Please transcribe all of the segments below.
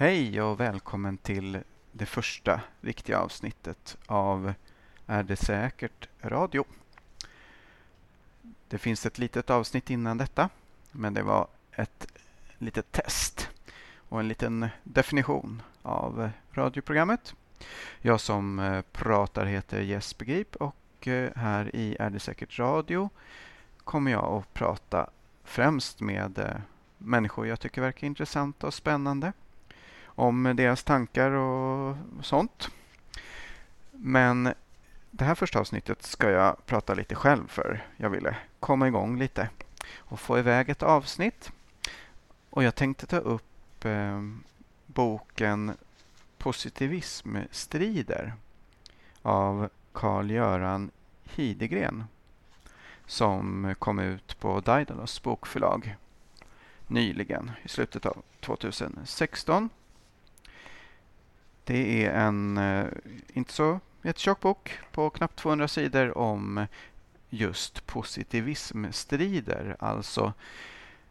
Hej och välkommen till det första riktiga avsnittet av Är det säkert radio? Det finns ett litet avsnitt innan detta, men det var ett litet test och en liten definition av radioprogrammet. Jag som eh, pratar heter Jesper Grip och eh, här i Är det säkert radio kommer jag att prata främst med eh, människor jag tycker verkar intressanta och spännande om deras tankar och sånt. Men det här första avsnittet ska jag prata lite själv för jag ville komma igång lite och få iväg ett avsnitt. Och jag tänkte ta upp eh, boken Positivism strider av Carl-Göran Hidegren som kom ut på Daidalos bokförlag nyligen i slutet av 2016. Det är en eh, inte så jättetjock bok på knappt 200 sidor om just positivismstrider, alltså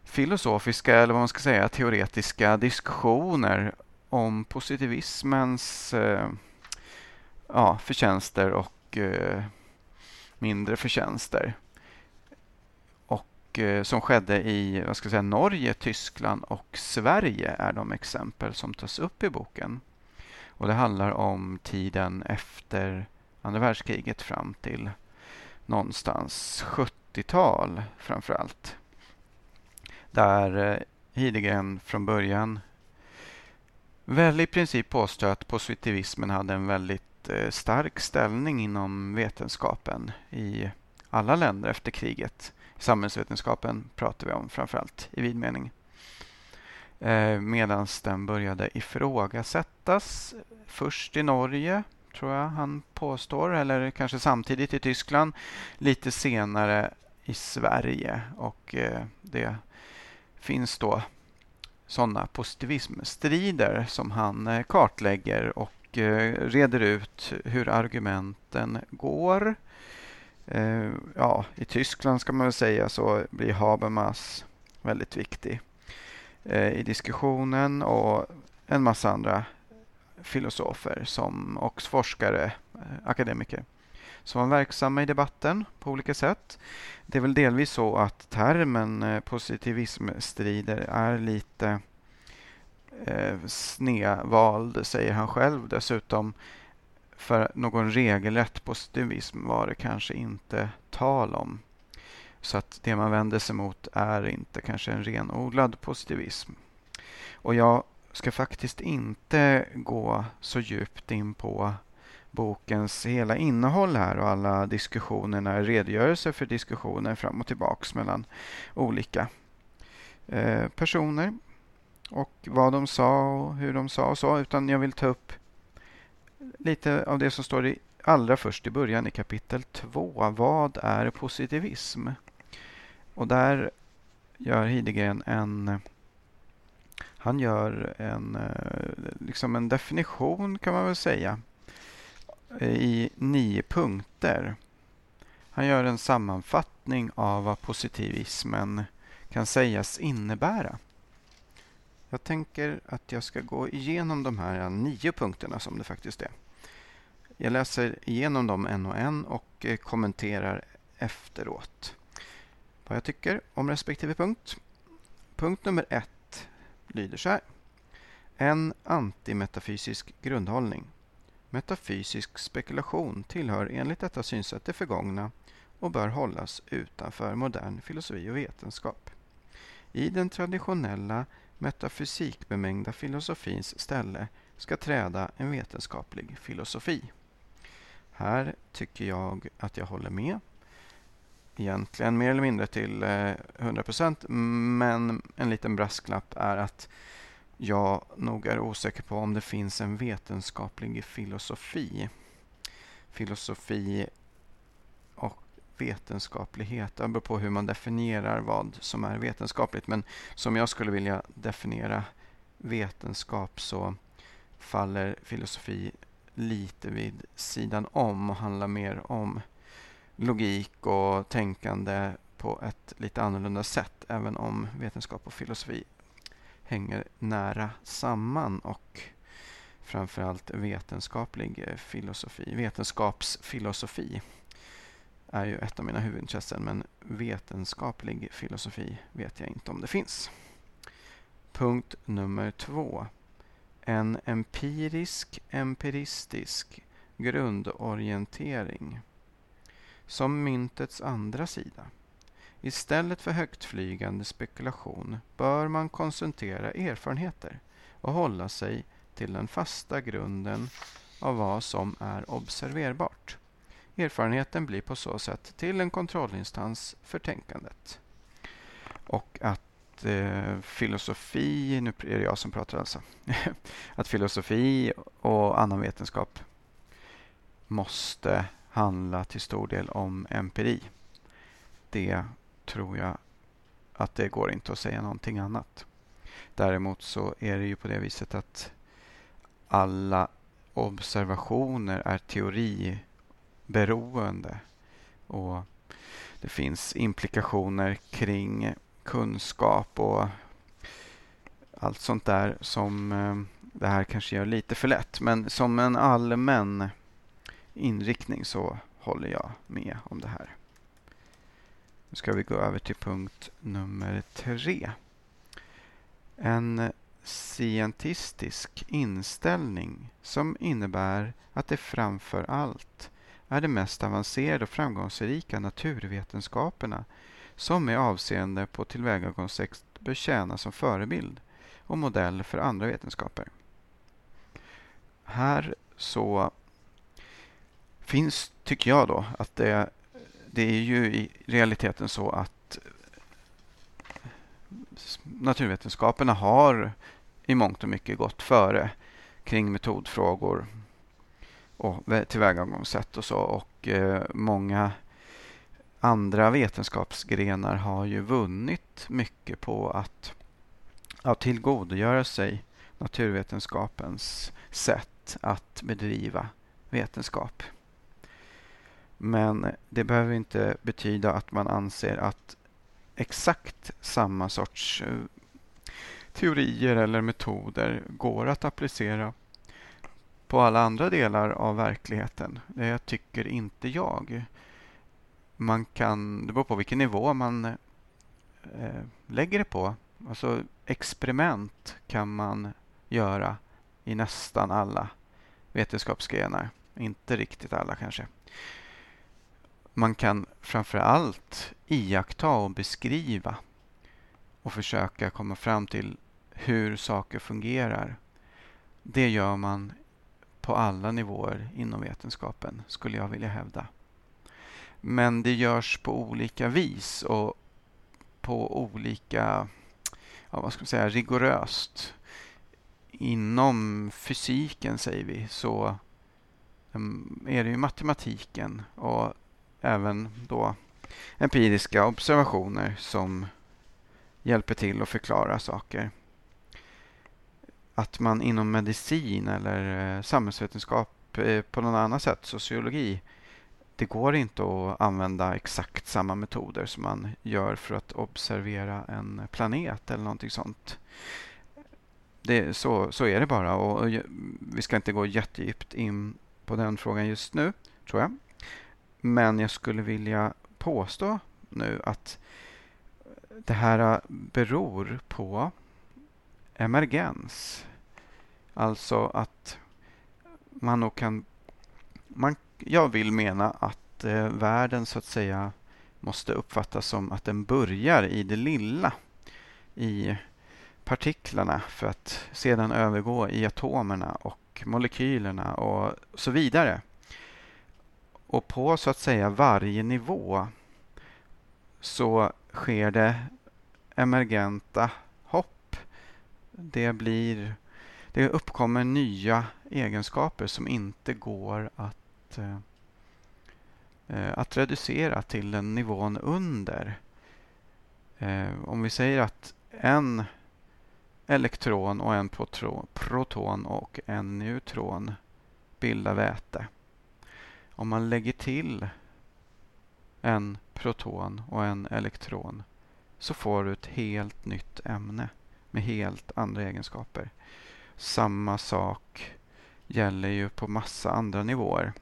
filosofiska eller vad man ska säga teoretiska diskussioner om positivismens eh, ja, förtjänster och eh, mindre förtjänster. Och eh, som skedde i vad ska jag säga, Norge, Tyskland och Sverige är de exempel som tas upp i boken. Och Det handlar om tiden efter andra världskriget fram till någonstans 70-tal framför allt. Där eh, Hidegren från början väl i princip påstår att positivismen hade en väldigt eh, stark ställning inom vetenskapen i alla länder efter kriget. Samhällsvetenskapen pratar vi om framförallt i vid mening. Eh, Medan den började ifrågasättas först i Norge, tror jag han påstår, eller kanske samtidigt i Tyskland, lite senare i Sverige. Och eh, det finns då sådana positivismstrider som han eh, kartlägger och eh, reder ut hur argumenten går. Eh, ja, I Tyskland ska man väl säga så blir Habermas väldigt viktig Eh, i diskussionen och en massa andra filosofer som, och forskare, eh, akademiker som var verksamma i debatten på olika sätt. Det är väl delvis så att termen eh, positivismstrider är lite eh, snedvald, säger han själv. Dessutom för någon regelrätt positivism var det kanske inte tal om. Så att det man vänder sig mot är inte kanske en renodlad positivism. Och jag ska faktiskt inte gå så djupt in på bokens hela innehåll här och alla diskussionerna, redogörelser för diskussioner fram och tillbaks mellan olika eh, personer och vad de sa och hur de sa och så, utan jag vill ta upp lite av det som står i, allra först i början i kapitel 2. Vad är positivism? Och där gör Hidegren en han gör en, eh, liksom en definition kan man väl säga eh, i nio punkter. Han gör en sammanfattning av vad positivismen kan sägas innebära. Jag tänker att jag ska gå igenom de här nio punkterna som det faktiskt är. Jag läser igenom dem en och en och eh, kommenterar efteråt vad jag tycker om respektive punkt. Punkt nummer ett lyder så här. En antimetafysisk grundhållning. Metafysisk spekulation tillhör enligt detta synsätt det förgångna och bör hållas utanför modern filosofi och vetenskap. I den traditionella metafysikbemängda filosofins ställe ska träda en vetenskaplig filosofi. Här tycker jag att jag håller med. Egentligen mer eller mindre till eh, 100 procent, men en liten brasklapp är att jag nog är osäker på om det finns en vetenskaplig filosofi. Filosofi och vetenskaplighet. Det beror på hur man definierar vad som är vetenskapligt. Men som jag skulle vilja definiera vetenskap så faller filosofi lite vid sidan om och handlar mer om logik och tänkande på ett lite annorlunda sätt. Även om vetenskap och filosofi hänger nära samman och framförallt vetenskaplig filosofi. Vetenskapsfilosofi är ju ett av mina huvudintressen men vetenskaplig filosofi vet jag inte om det finns. Punkt nummer två. En empirisk, empiristisk grundorientering. Som myntets andra sida. Istället för högtflygande spekulation bör man koncentrera erfarenheter och hålla sig till den fasta grunden av vad som är observerbart. Erfarenheten blir på så sätt till en kontrollinstans för tänkandet. Och att eh, filosofi, nu är det jag som pratar alltså, att filosofi och annan vetenskap måste handla till stor del om empiri. Det tror jag att det går inte att säga någonting annat. Däremot så är det ju på det viset att alla observationer är teoriberoende och det finns implikationer kring kunskap och allt sånt där som eh, det här kanske gör lite för lätt. Men som en allmän inriktning så håller jag med om det här. Nu ska vi gå över till punkt nummer tre. En scientistisk inställning som innebär att det framför allt är de mest avancerade och framgångsrika naturvetenskaperna som med avseende på tillvägagångssätt bör tjäna som förebild och modell för andra vetenskaper. Här så finns, tycker jag då, att det, det är ju i realiteten så att naturvetenskaperna har i mångt och mycket gått före kring metodfrågor och tillvägagångssätt och så. Och eh, många andra vetenskapsgrenar har ju vunnit mycket på att, att tillgodogöra sig naturvetenskapens sätt att bedriva vetenskap. Men det behöver inte betyda att man anser att exakt samma sorts eh, teorier eller metoder går att applicera på alla andra delar av verkligheten. Det tycker inte jag. Man kan, det beror på vilken nivå man eh, lägger det på. Alltså experiment kan man göra i nästan alla vetenskapsgrenar. Inte riktigt alla kanske. Man kan framför allt iaktta och beskriva och försöka komma fram till hur saker fungerar. Det gör man på alla nivåer inom vetenskapen, skulle jag vilja hävda. Men det görs på olika vis och på olika, ja, vad ska man säga, rigoröst. Inom fysiken, säger vi, så mm, är det ju matematiken och även då empiriska observationer som hjälper till att förklara saker att man inom medicin eller eh, samhällsvetenskap eh, på något annat sätt, sociologi, det går inte att använda exakt samma metoder som man gör för att observera en planet eller någonting sånt. Det, så, så är det bara och vi ska inte gå jättedjupt in på den frågan just nu, tror jag. Men jag skulle vilja påstå nu att det här äh, beror på emergens. Alltså att man nog kan... Man, jag vill mena att eh, världen så att säga måste uppfattas som att den börjar i det lilla. I partiklarna för att sedan övergå i atomerna och molekylerna och så vidare. Och på så att säga varje nivå så sker det emergenta hopp. Det blir det uppkommer nya egenskaper som inte går att, eh, att reducera till den nivån under. Eh, om vi säger att en elektron och en proton och en neutron bildar väte. Om man lägger till en proton och en elektron så får du ett helt nytt ämne med helt andra egenskaper. Samma sak gäller ju på massa andra nivåer.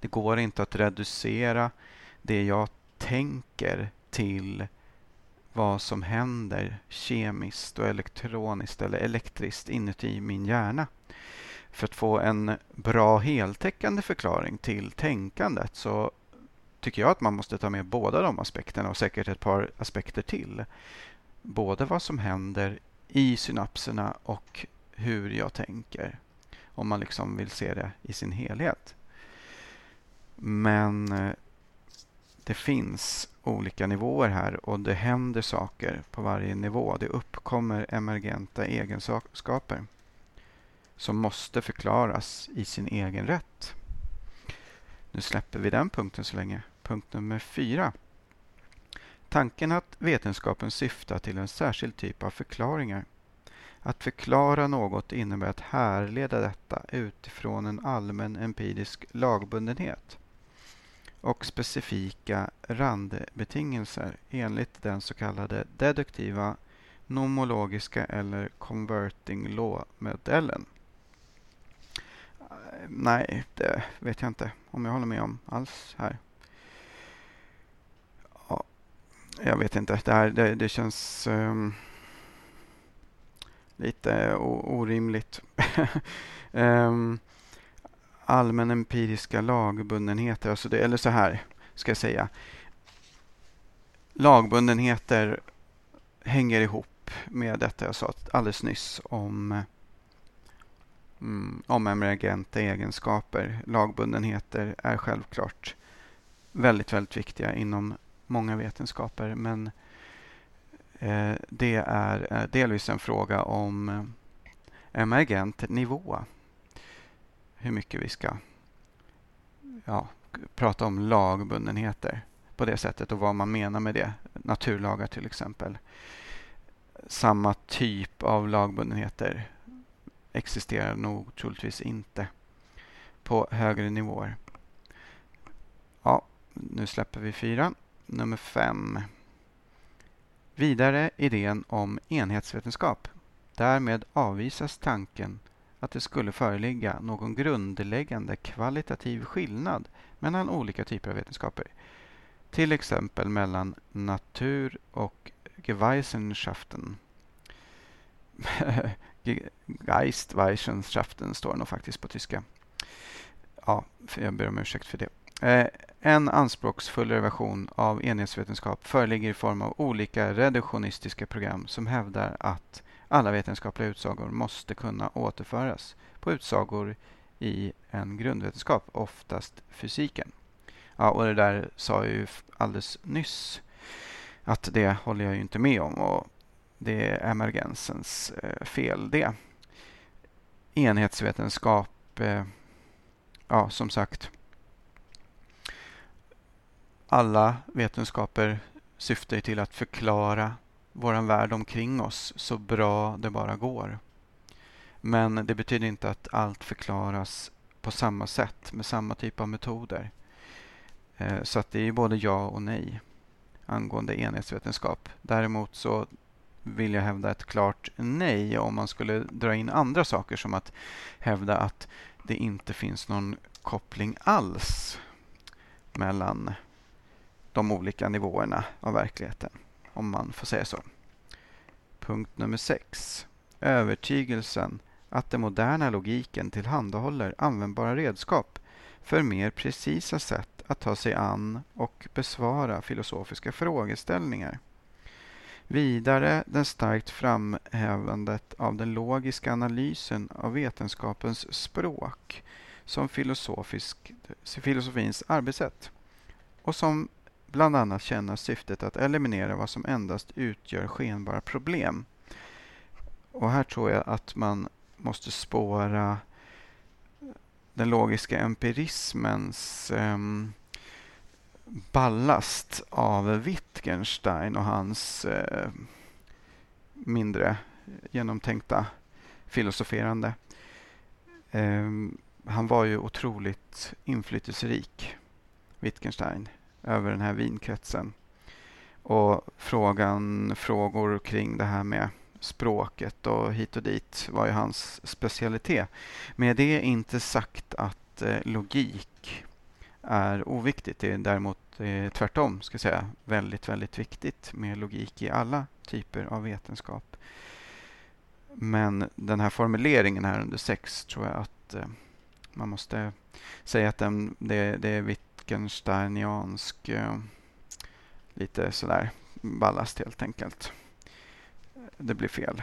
Det går inte att reducera det jag tänker till vad som händer kemiskt och elektroniskt eller elektriskt inuti min hjärna. För att få en bra heltäckande förklaring till tänkandet så tycker jag att man måste ta med båda de aspekterna och säkert ett par aspekter till. Både vad som händer i synapserna och hur jag tänker. Om man liksom vill se det i sin helhet. Men eh, det finns olika nivåer här och det händer saker på varje nivå. Det uppkommer emergenta egenskaper som måste förklaras i sin egen rätt. Nu släpper vi den punkten så länge. Punkt nummer fyra. Tanken att vetenskapen syftar till en särskild typ av förklaringar. Att förklara något innebär att härleda detta utifrån en allmän empirisk lagbundenhet och specifika randbetingelser enligt den så kallade deduktiva nomologiska eller converting law-modellen. Nej, det vet jag inte om jag håller med om alls här. Ja, jag vet inte. Det, här, det, det känns um, lite orimligt. um, allmän empiriska lagbundenheter. Alltså det, eller så här ska jag säga. Lagbundenheter hänger ihop med detta jag sa alldeles nyss om, mm, om emergenta egenskaper. Lagbundenheter är självklart väldigt, väldigt viktiga inom många vetenskaper men eh, det är eh, delvis en fråga om eh, emergent nivå hur mycket vi ska ja, prata om lagbundenheter på det sättet och vad man menar med det. Naturlagar till exempel. Samma typ av lagbundenheter existerar nog troligtvis inte på högre nivåer. Ja, nu släpper vi fyra. Nummer fem. Vidare idén om enhetsvetenskap. Därmed avvisas tanken att det skulle föreligga någon grundläggande kvalitativ skillnad mellan olika typer av vetenskaper. Till exempel mellan natur och geweissenschaften. Geistweichenschaften står det nog faktiskt på tyska. Ja, jag ber om ursäkt för det. Eh, en anspråksfullare version av enhetsvetenskap föreligger i form av olika reduktionistiska program som hävdar att alla vetenskapliga utsagor måste kunna återföras på utsagor i en grundvetenskap, oftast fysiken. Ja, och det där sa jag ju alldeles nyss att det håller jag ju inte med om och det är emergensens eh, fel det. Enhetsvetenskap, eh, ja som sagt, alla vetenskaper syftar till att förklara vår värld omkring oss så bra det bara går. Men det betyder inte att allt förklaras på samma sätt med samma typ av metoder. Eh, så att det är både ja och nej angående enhetsvetenskap. Däremot så vill jag hävda ett klart nej om man skulle dra in andra saker som att hävda att det inte finns någon koppling alls mellan de olika nivåerna av verkligheten om man får säga så. Punkt nummer 6. Övertygelsen att den moderna logiken tillhandahåller användbara redskap för mer precisa sätt att ta sig an och besvara filosofiska frågeställningar. Vidare den starkt framhävandet av den logiska analysen av vetenskapens språk som filosofisk, filosofins arbetssätt och som bland annat tjänar syftet att eliminera vad som endast utgör skenbara problem. Och här tror jag att man måste spåra den logiska empirismens um, ballast av Wittgenstein och hans eh, mindre genomtänkta filosoferande. Ehm, han var ju otroligt inflytelserik, Wittgenstein över den här vinkretsen. Och frågan, frågor kring det här med språket och hit och dit var ju hans specialitet. Med det är inte sagt att eh, logik är oviktigt. Det är däremot eh, tvärtom, ska jag säga, väldigt, väldigt viktigt med logik i alla typer av vetenskap. Men den här formuleringen här under sex tror jag att eh, man måste säga att den, det, det är Wittgensteiniansk eh, lite sådär ballast helt enkelt. Det blir fel.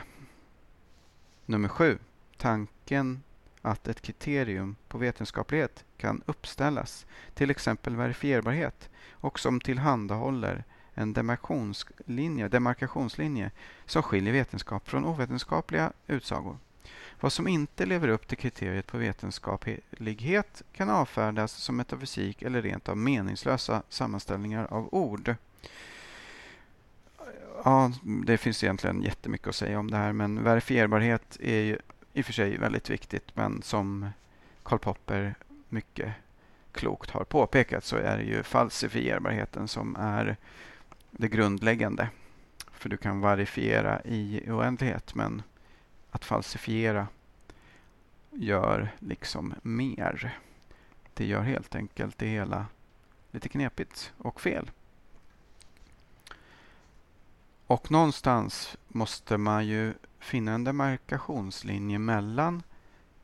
Nummer sju. Tanken att ett kriterium på vetenskaplighet kan uppställas, till exempel verifierbarhet, och som tillhandahåller en demarkationslinje, demarkationslinje som skiljer vetenskap från ovetenskapliga utsagor. Vad som inte lever upp till kriteriet på vetenskaplighet kan avfärdas som metafysik eller rent av meningslösa sammanställningar av ord. Ja, det finns egentligen jättemycket att säga om det här, men verifierbarhet är ju i och för sig väldigt viktigt, men som Karl Popper mycket klokt har påpekat så är det ju falsifierbarheten som är det grundläggande. För du kan verifiera i oändlighet, men att falsifiera gör liksom mer. Det gör helt enkelt det hela lite knepigt och fel. Och någonstans måste man ju finna en demarkationslinje mellan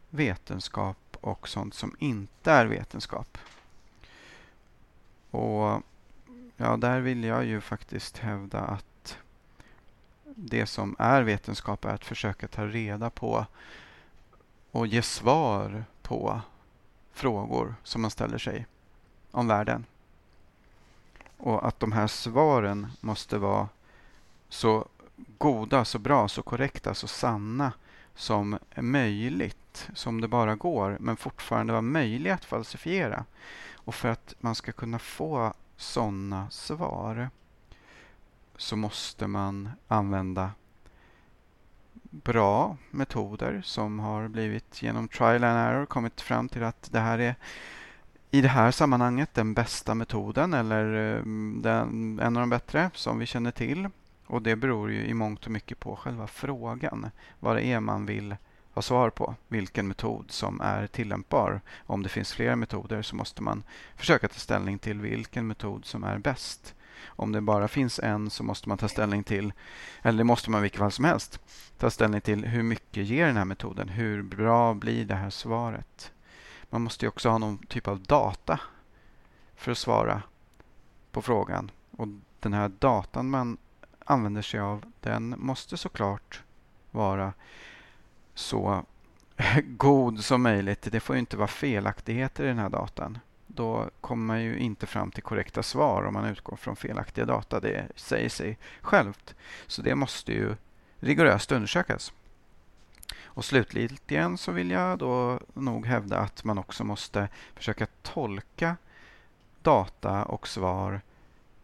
vetenskap och sånt som inte är vetenskap. Och ja, där vill jag ju faktiskt hävda att det som är vetenskap är att försöka ta reda på och ge svar på frågor som man ställer sig om världen. Och att de här svaren måste vara så goda, så bra, så korrekta, så sanna som möjligt, som det bara går, men fortfarande vara möjliga att falsifiera. Och för att man ska kunna få sådana svar så måste man använda bra metoder som har blivit genom trial and error kommit fram till att det här är i det här sammanhanget den bästa metoden eller eh, den, en av de bättre som vi känner till. Och det beror ju i mångt och mycket på själva frågan. Vad det är man vill ha svar på. Vilken metod som är tillämpbar. Om det finns flera metoder så måste man försöka ta ställning till vilken metod som är bäst. Om det bara finns en så måste man ta ställning till, eller det måste man i vilket fall som helst, ta ställning till hur mycket ger den här metoden? Hur bra blir det här svaret? Man måste ju också ha någon typ av data för att svara på frågan. Och den här datan man använder sig av, den måste såklart vara så god som möjligt. Det får inte vara felaktigheter i den här datan. Då kommer man ju inte fram till korrekta svar om man utgår från felaktiga data. Det säger sig självt. Så det måste ju rigoröst undersökas. Och slutligen så vill jag då nog hävda att man också måste försöka tolka data och svar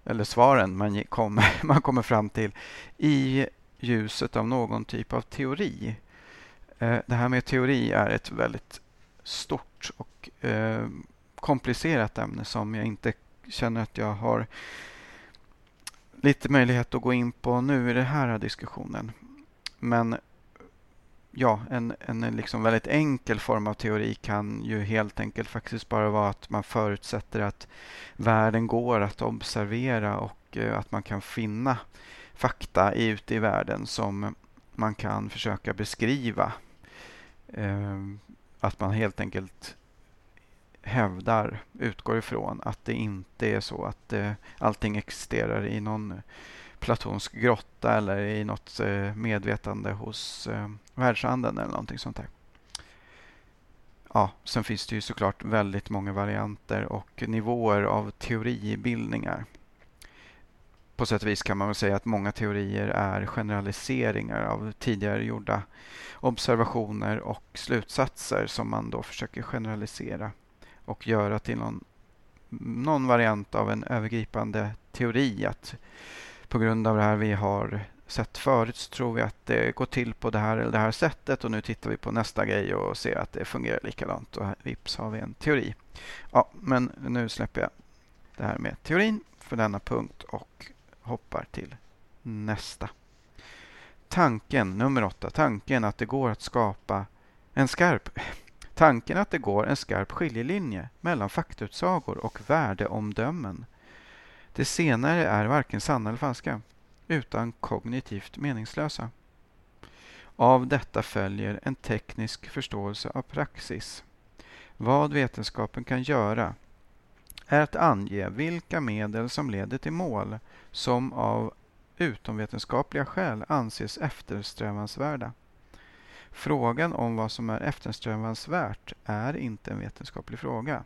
eller svaren man kommer, man kommer fram till i ljuset av någon typ av teori. Eh, det här med teori är ett väldigt stort och eh, komplicerat ämne som jag inte känner att jag har lite möjlighet att gå in på nu i den här diskussionen. Men ja, en, en liksom väldigt enkel form av teori kan ju helt enkelt faktiskt bara vara att man förutsätter att världen går att observera och eh, att man kan finna fakta ute i världen som man kan försöka beskriva. Ehm, att man helt enkelt hävdar, utgår ifrån att det inte är så att eh, allting existerar i någon platonsk grotta eller i något eh, medvetande hos eh, världsanden eller någonting sånt där. Ja, sen finns det ju såklart väldigt många varianter och nivåer av teoribildningar. På sätt och vis kan man väl säga att många teorier är generaliseringar av tidigare gjorda observationer och slutsatser som man då försöker generalisera och göra till någon, någon variant av en övergripande teori. Att på grund av det här vi har sett förut så tror vi att det går till på det här eller det här sättet och nu tittar vi på nästa grej och ser att det fungerar likadant och vips har vi en teori. Ja, men nu släpper jag det här med teorin för denna punkt och hoppar till nästa. tanken, nummer åtta, tanken att det går att skapa en skarp Tanken att det går en skarp skiljelinje mellan faktautsagor och värdeomdömen. Det senare är varken sanna eller falska, utan kognitivt meningslösa. Av detta följer en teknisk förståelse av praxis. Vad vetenskapen kan göra är att ange vilka medel som leder till mål som av utomvetenskapliga skäl anses eftersträvansvärda. Frågan om vad som är eftersträvansvärt är inte en vetenskaplig fråga.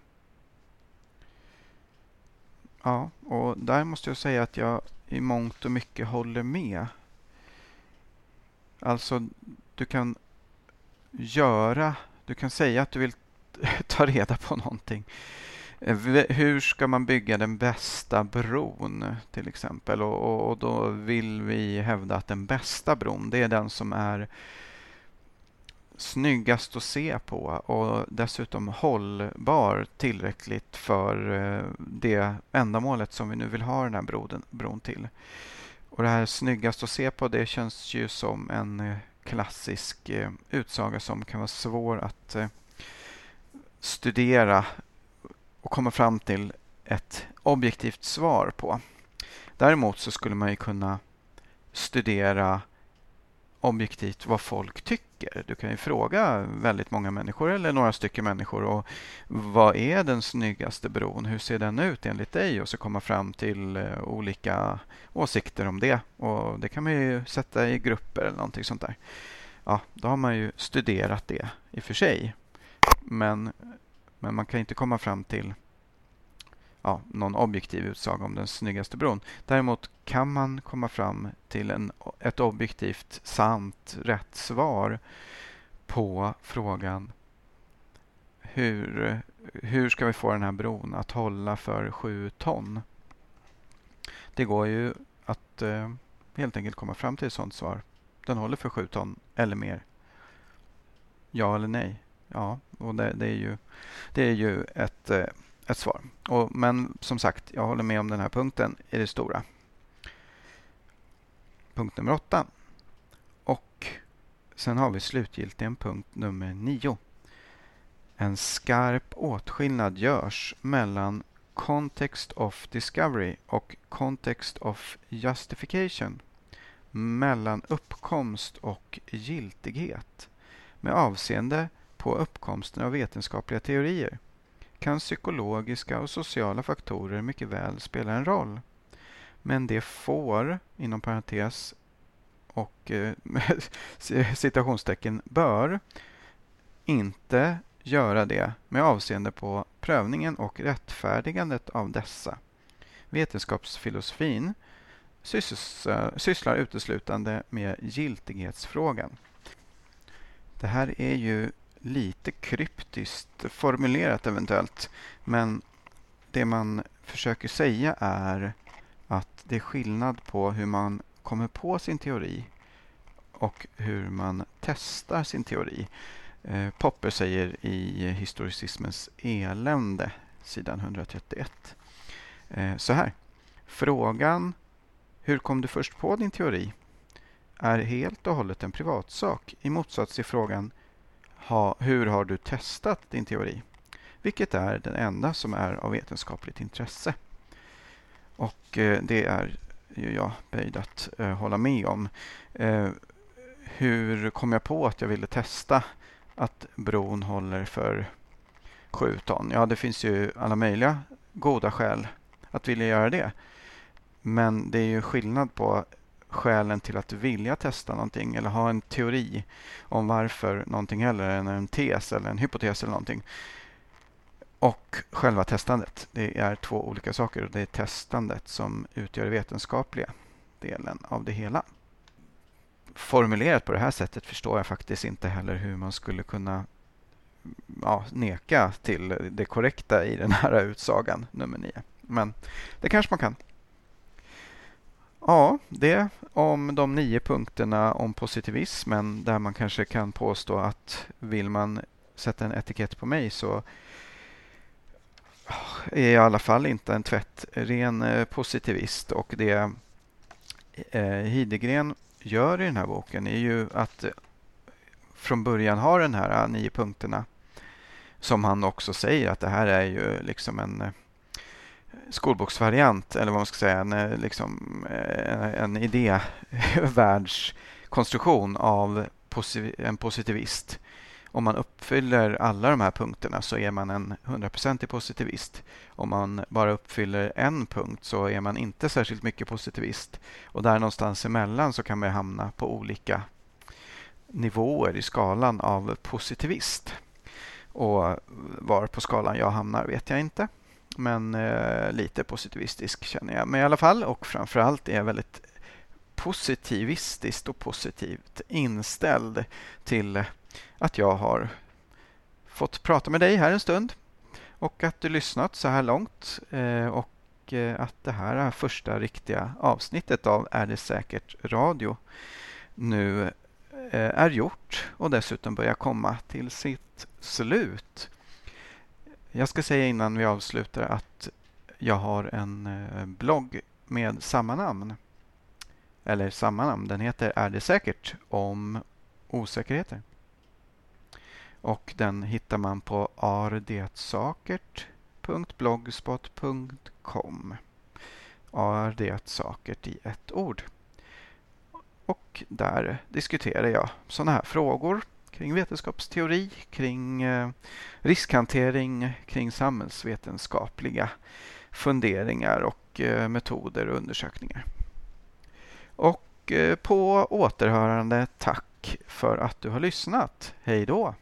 Ja, och där måste jag säga att jag i mångt och mycket håller med. Alltså, du kan göra, du kan säga att du vill ta reda på någonting. Eh, hur ska man bygga den bästa bron till exempel? Och, och, och, då vill vi hävda att den bästa bron, det är den som är snyggast att se på och dessutom hållbar tillräckligt för eh, det ändamålet som vi nu vill ha den här bron, bron till. Och det här snyggast att se på det känns ju som en eh, klassisk eh, utsaga som kan vara svår att studera och komma fram till ett objektivt svar på. Däremot så skulle man ju kunna studera objektivt vad folk tycker. Du kan ju fråga väldigt många människor eller några stycken människor. Och vad är den snyggaste bron? Hur ser den ut enligt dig? Och så komma fram till eh, olika åsikter om det. Och Det kan man ju sätta i grupper eller någonting sånt där. Ja, då har man ju studerat det i och för sig. Men, men man kan inte komma fram till ja, någon objektiv utsaga om den snyggaste bron. Däremot kan man komma fram till en, ett objektivt sant rätt svar på frågan hur, hur ska vi få den här bron att hålla för sju ton? Det går ju att eh, helt enkelt komma fram till ett sådant svar. Den håller för sju ton eller mer. Ja eller nej? Ja, och det, det är, ju, det är ju ett eh, ett svar. Och, men som sagt, jag håller med om den här punkten i det stora. Punkt nummer åtta. Och sen har vi slutgiltigen punkt nummer nio. En skarp åtskillnad görs mellan context of discovery och context of justification. Mellan uppkomst och giltighet med avseende på uppkomsten av vetenskapliga teorier kan psykologiska och sociala faktorer mycket väl spela en roll. Men det får, inom parentes och eh, citationstecken bör, inte göra det med avseende på prövningen och rättfärdigandet av dessa. Vetenskapsfilosofin sysslar uteslutande med giltighetsfrågan. Det här är ju lite kryptiskt formulerat eventuellt. Men det man försöker säga är att det är skillnad på hur man kommer på sin teori och hur man testar sin teori. Eh, Popper säger i Historicismens elände, sidan 131, eh, så här. Frågan hur kom du först på din teori är helt och hållet en privatsak i motsats till frågan ha, hur har du testat din teori? Vilket är den enda som är av vetenskapligt intresse. Och eh, det är ju jag böjd att eh, hålla med om. Eh, hur kom jag på att jag ville testa att bron håller för 7 ton? Ja, det finns ju alla möjliga goda skäl att vilja göra det. Men det är ju skillnad på skälen till att vilja testa någonting eller ha en teori om varför någonting heller än en tes eller en hypotes eller någonting. Och själva testandet. Det är två olika saker. Det är testandet som utgör den vetenskapliga delen av det hela. Formulerat på det här sättet förstår jag faktiskt inte heller hur man skulle kunna ja, neka till det korrekta i den här utsagan nummer nio. Men det kanske man kan. Ja, det om de nio punkterna om positivismen där man kanske kan påstå att vill man sätta en etikett på mig så är jag i alla fall inte en tvättren eh, positivist. Och det eh, Hidegren gör i den här boken är ju att från början ha den här nio punkterna som han också säger att det här är ju liksom en skolboksvariant eller vad man ska säga, en, eh, liksom, eh, en idévärldskonstruktion av en positivist om man uppfyller alla de här punkterna så är man en hundraprocentig positivist. Om man bara uppfyller en punkt så är man inte särskilt mycket positivist. Och där någonstans emellan så kan man hamna på olika nivåer i skalan av positivist. Och var på skalan jag hamnar vet jag inte. Men eh, lite positivistisk känner jag mig i alla fall. Och framförallt är jag väldigt positivistiskt och positivt inställd till att jag har fått prata med dig här en stund och att du lyssnat så här långt eh, och eh, att det här första riktiga avsnittet av Är det säkert radio nu eh, är gjort och dessutom börjar komma till sitt slut. Jag ska säga innan vi avslutar att jag har en eh, blogg med samma namn. Eller samma namn. Den heter Är det säkert? om osäkerheter. Och den hittar man på ardetsakert.blogspot.com. Ardetsakert i ett ord. Och där diskuterar jag sådana här frågor kring vetenskapsteori, kring eh, riskhantering, kring samhällsvetenskapliga funderingar och eh, metoder och undersökningar. Och eh, på återhörande tack för att du har lyssnat. Hej då!